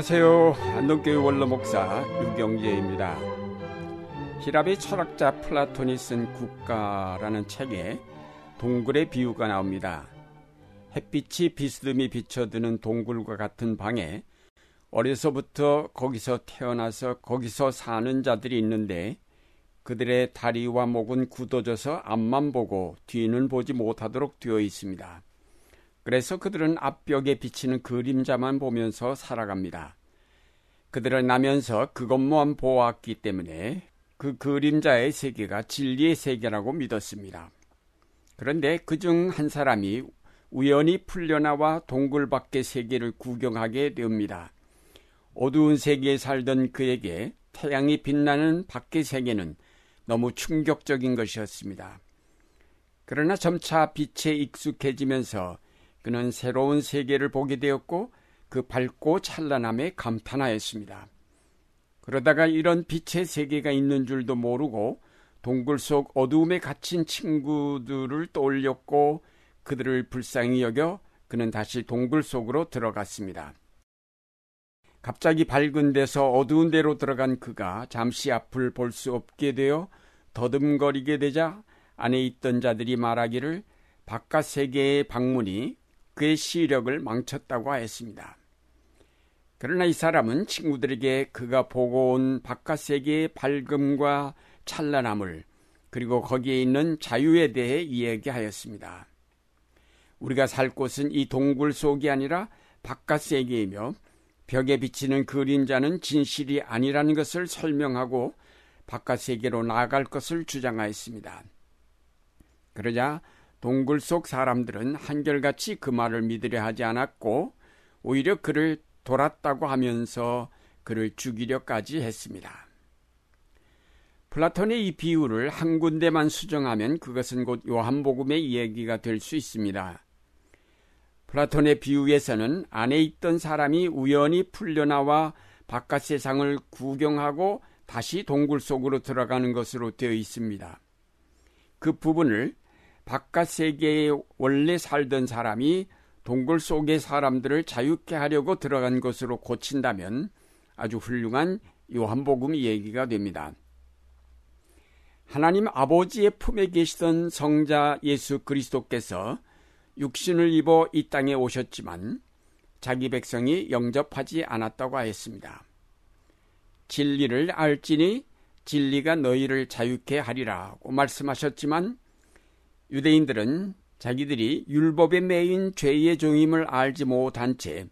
안녕하세요. 안동교회 원로 목사 유경재입니다. 히랍의 철학자 플라톤이 쓴 국가라는 책에 동굴의 비유가 나옵니다. 햇빛이 비스듬히 비춰드는 동굴과 같은 방에 어려서부터 거기서 태어나서 거기서 사는 자들이 있는데 그들의 다리와 목은 굳어져서 앞만 보고 뒤는 보지 못하도록 되어 있습니다. 그래서 그들은 앞벽에 비치는 그림자만 보면서 살아갑니다. 그들은 나면서 그것만 보았기 때문에 그 그림자의 세계가 진리의 세계라고 믿었습니다. 그런데 그 중 한 사람이 우연히 풀려나와 동굴 밖의 세계를 구경하게 됩니다. 어두운 세계에 살던 그에게 태양이 빛나는 밖의 세계는 너무 충격적인 것이었습니다. 그러나 점차 빛에 익숙해지면서 그는 새로운 세계를 보게 되었고 그 밝고 찬란함에 감탄하였습니다. 그러다가 이런 빛의 세계가 있는 줄도 모르고 동굴 속 어두움에 갇힌 친구들을 떠올렸고 그들을 불쌍히 여겨 그는 다시 동굴 속으로 들어갔습니다. 갑자기 밝은 데서 어두운 데로 들어간 그가 잠시 앞을 볼 수 없게 되어 더듬거리게 되자 안에 있던 자들이 말하기를 바깥 세계의 방문이 그의 시력을 망쳤다고 하였습니다. 그러나 이 사람은 친구들에게 그가 보고 온 바깥 세계의 밝음과 찬란함을 그리고 거기에 있는 자유에 대해 이야기하였습니다. 우리가 살 곳은 이 동굴 속이 아니라 바깥 세계이며 벽에 비치는 그림자는 진실이 아니라는 것을 설명하고 바깥 세계로 나아갈 것을 주장하였습니다. 그러자 동굴 속 사람들은 한결같이 그 말을 믿으려 하지 않았고 오히려 그를 돌았다고 하면서 그를 죽이려까지 했습니다. 플라톤의 이 비유를 한 군데만 수정하면 그것은 곧 요한복음의 이야기가 될 수 있습니다. 플라톤의 비유에서는 안에 있던 사람이 우연히 풀려나와 바깥 세상을 구경하고 다시 동굴 속으로 들어가는 것으로 되어 있습니다. 그 부분을 바깥 세계에 원래 살던 사람이 동굴 속의 사람들을 자유케 하려고 들어간 것으로 고친다면 아주 훌륭한 요한복음 얘기가 됩니다. 하나님 아버지의 품에 계시던 성자 예수 그리스도께서 육신을 입어 이 땅에 오셨지만 자기 백성이 영접하지 않았다고 하였습니다. 진리를 알지니 진리가 너희를 자유케 하리라고 말씀하셨지만 유대인들은 자기들이 율법에 매인 죄의 종임을 알지 못한 채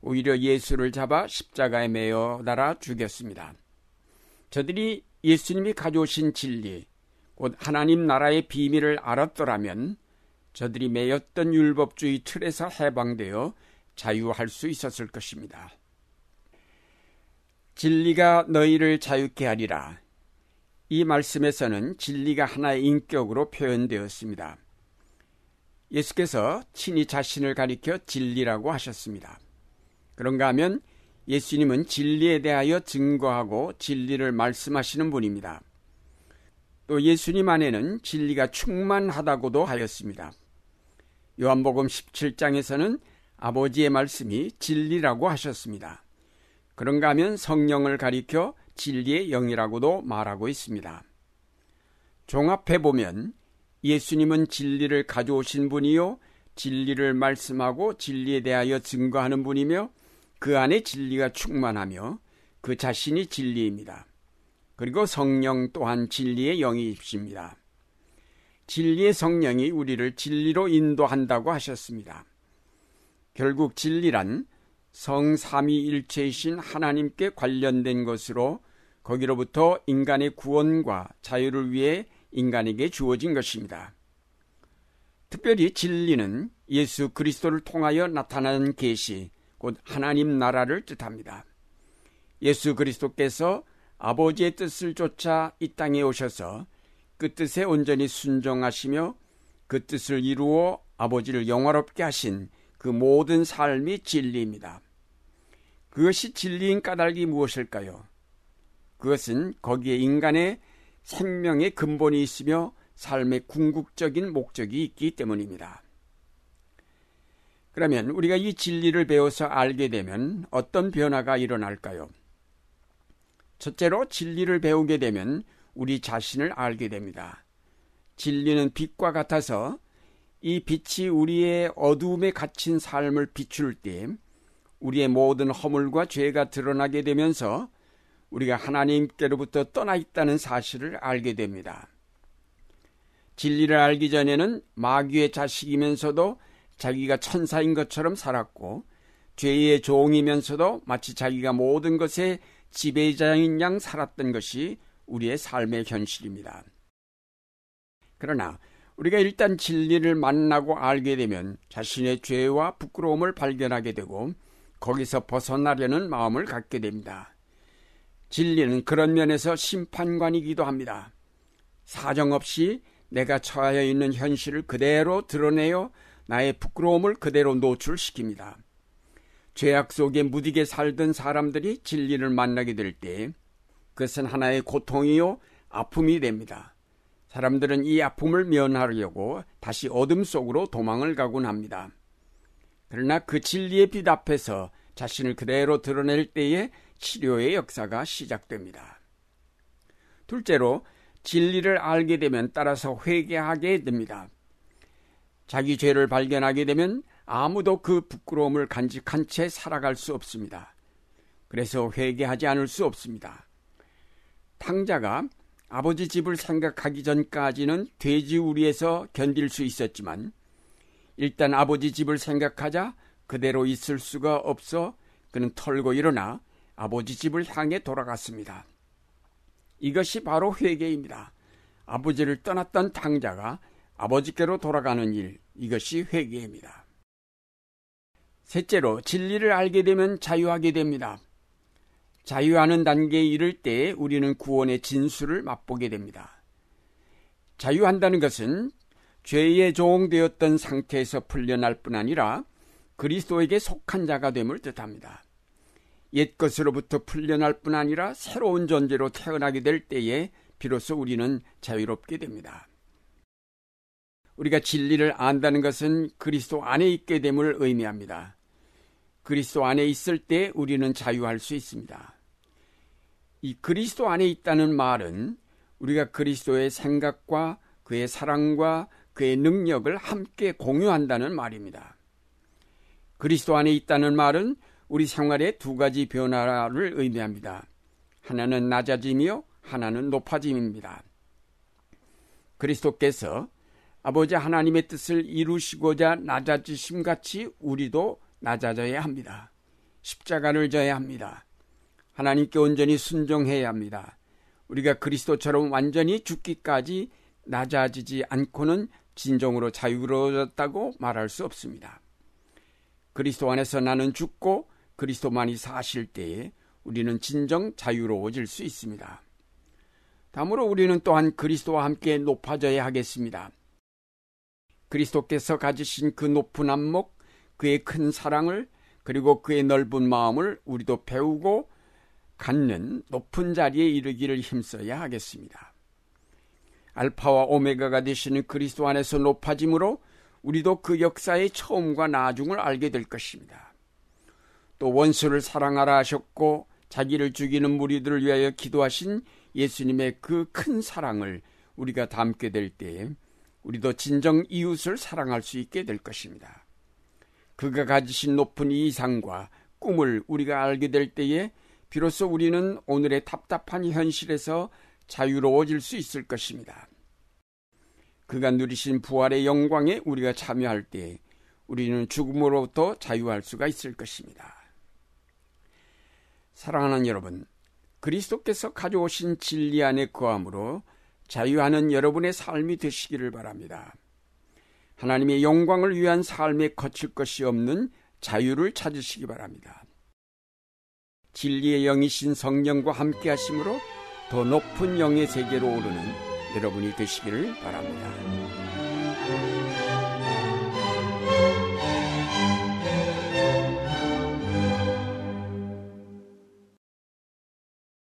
오히려 예수를 잡아 십자가에 매어 달아 죽였습니다. 저들이 예수님이 가져오신 진리, 곧 하나님 나라의 비밀을 알았더라면 저들이 매였던 율법주의 틀에서 해방되어 자유할 수 있었을 것입니다. 진리가 너희를 자유케 하리라. 이 말씀에서는 진리가 하나의 인격으로 표현되었습니다. 예수께서 친히 자신을 가리켜 진리라고 하셨습니다. 그런가 하면 예수님은 진리에 대하여 증거하고 진리를 말씀하시는 분입니다. 또 예수님 안에는 진리가 충만하다고도 하였습니다. 요한복음 17장에서는 아버지의 말씀이 진리라고 하셨습니다. 그런가 하면 성령을 가리켜 진리의 영이라고도 말하고 있습니다. 종합해 보면 예수님은 진리를 가져오신 분이요 진리를 말씀하고 진리에 대하여 증거하는 분이며 그 안에 진리가 충만하며 그 자신이 진리입니다. 그리고 성령 또한 진리의 영이십니다. 진리의 성령이 우리를 진리로 인도한다고 하셨습니다. 결국 진리란 성삼위일체이신 하나님께 관련된 것으로 거기로부터 인간의 구원과 자유를 위해 인간에게 주어진 것입니다. 특별히 진리는 예수 그리스도를 통하여 나타나는 계시, 곧 하나님 나라를 뜻합니다. 예수 그리스도께서 아버지의 뜻을 쫓아 이 땅에 오셔서 그 뜻에 온전히 순종하시며 그 뜻을 이루어 아버지를 영화롭게 하신 그 모든 삶이 진리입니다. 그것이 진리인 까닭이 무엇일까요? 그것은 거기에 인간의 생명의 근본이 있으며 삶의 궁극적인 목적이 있기 때문입니다. 그러면 우리가 이 진리를 배워서 알게 되면 어떤 변화가 일어날까요? 첫째로 진리를 배우게 되면 우리 자신을 알게 됩니다. 진리는 빛과 같아서 이 빛이 우리의 어두움에 갇힌 삶을 비출 때 우리의 모든 허물과 죄가 드러나게 되면서 우리가 하나님께로부터 떠나 있다는 사실을 알게 됩니다. 진리를 알기 전에는 마귀의 자식이면서도 자기가 천사인 것처럼 살았고 죄의 종이면서도 마치 자기가 모든 것의 지배자인 양 살았던 것이 우리의 삶의 현실입니다. 그러나 우리가 일단 진리를 만나고 알게 되면 자신의 죄와 부끄러움을 발견하게 되고 거기서 벗어나려는 마음을 갖게 됩니다. 진리는 그런 면에서 심판관이기도 합니다. 사정없이 내가 처하여 있는 현실을 그대로 드러내어 나의 부끄러움을 그대로 노출시킵니다. 죄악 속에 무디게 살던 사람들이 진리를 만나게 될 때 그것은 하나의 고통이요 아픔이 됩니다. 사람들은 이 아픔을 면하려고 다시 어둠 속으로 도망을 가곤 합니다. 그러나 그 진리의 빛 앞에서 자신을 그대로 드러낼 때에 치료의 역사가 시작됩니다. 둘째로 진리를 알게 되면 따라서 회개하게 됩니다. 자기 죄를 발견하게 되면 아무도 그 부끄러움을 간직한 채 살아갈 수 없습니다. 그래서 회개하지 않을 수 없습니다. 탕자가 아버지 집을 생각하기 전까지는 돼지우리에서 견딜 수 있었지만 일단 아버지 집을 생각하자 그대로 있을 수가 없어 그는 털고 일어나 아버지 집을 향해 돌아갔습니다. 이것이 바로 회개입니다. 아버지를 떠났던 탕자가 아버지께로 돌아가는 일, 이것이 회개입니다. 셋째로 진리를 알게 되면 자유하게 됩니다. 자유하는 단계에 이를 때 우리는 구원의 진수를 맛보게 됩니다. 자유한다는 것은 죄의 종되었던 상태에서 풀려날 뿐 아니라 그리스도에게 속한 자가 됨을 뜻합니다. 옛 것으로부터 풀려날 뿐 아니라 새로운 존재로 태어나게 될 때에 비로소 우리는 자유롭게 됩니다. 우리가 진리를 안다는 것은 그리스도 안에 있게 됨을 의미합니다. 그리스도 안에 있을 때 우리는 자유할 수 있습니다. 이 그리스도 안에 있다는 말은 우리가 그리스도의 생각과 그의 사랑과 그의 능력을 함께 공유한다는 말입니다. 그리스도 안에 있다는 말은 우리 생활의 두 가지 변화를 의미합니다. 하나는 낮아짐이요, 하나는 높아짐입니다. 그리스도께서 아버지 하나님의 뜻을 이루시고자 낮아지심 같이 우리도 낮아져야 합니다. 십자가를 져야 합니다. 하나님께 온전히 순종해야 합니다. 우리가 그리스도처럼 완전히 죽기까지 낮아지지 않고는 진정으로 자유로워졌다고 말할 수 없습니다. 그리스도 안에서 나는 죽고 그리스도만이 사실 때에 우리는 진정 자유로워질 수 있습니다. 다음으로 우리는 또한 그리스도와 함께 높아져야 하겠습니다. 그리스도께서 가지신 그 높은 안목, 그의 큰 사랑을 그리고 그의 넓은 마음을 우리도 배우고 갖는 높은 자리에 이르기를 힘써야 하겠습니다. 알파와 오메가가 되시는 그리스도 안에서 높아짐으로 우리도 그 역사의 처음과 나중을 알게 될 것입니다. 또 원수를 사랑하라 하셨고 자기를 죽이는 무리들을 위하여 기도하신 예수님의 그 큰 사랑을 우리가 담게 될 때에 우리도 진정 이웃을 사랑할 수 있게 될 것입니다. 그가 가지신 높은 이상과 꿈을 우리가 알게 될 때에 비로소 우리는 오늘의 답답한 현실에서 자유로워질 수 있을 것입니다. 그가 누리신 부활의 영광에 우리가 참여할 때 우리는 죽음으로부터 자유할 수가 있을 것입니다. 사랑하는 여러분, 그리스도께서 가져오신 진리 안에 거함으로 자유하는 여러분의 삶이 되시기를 바랍니다. 하나님의 영광을 위한 삶에 거칠 것이 없는 자유를 찾으시기 바랍니다. 진리의 영이신 성령과 함께 하심으로 더 높은 영의 세계로 오르는 여러분이 되시기를 바랍니다.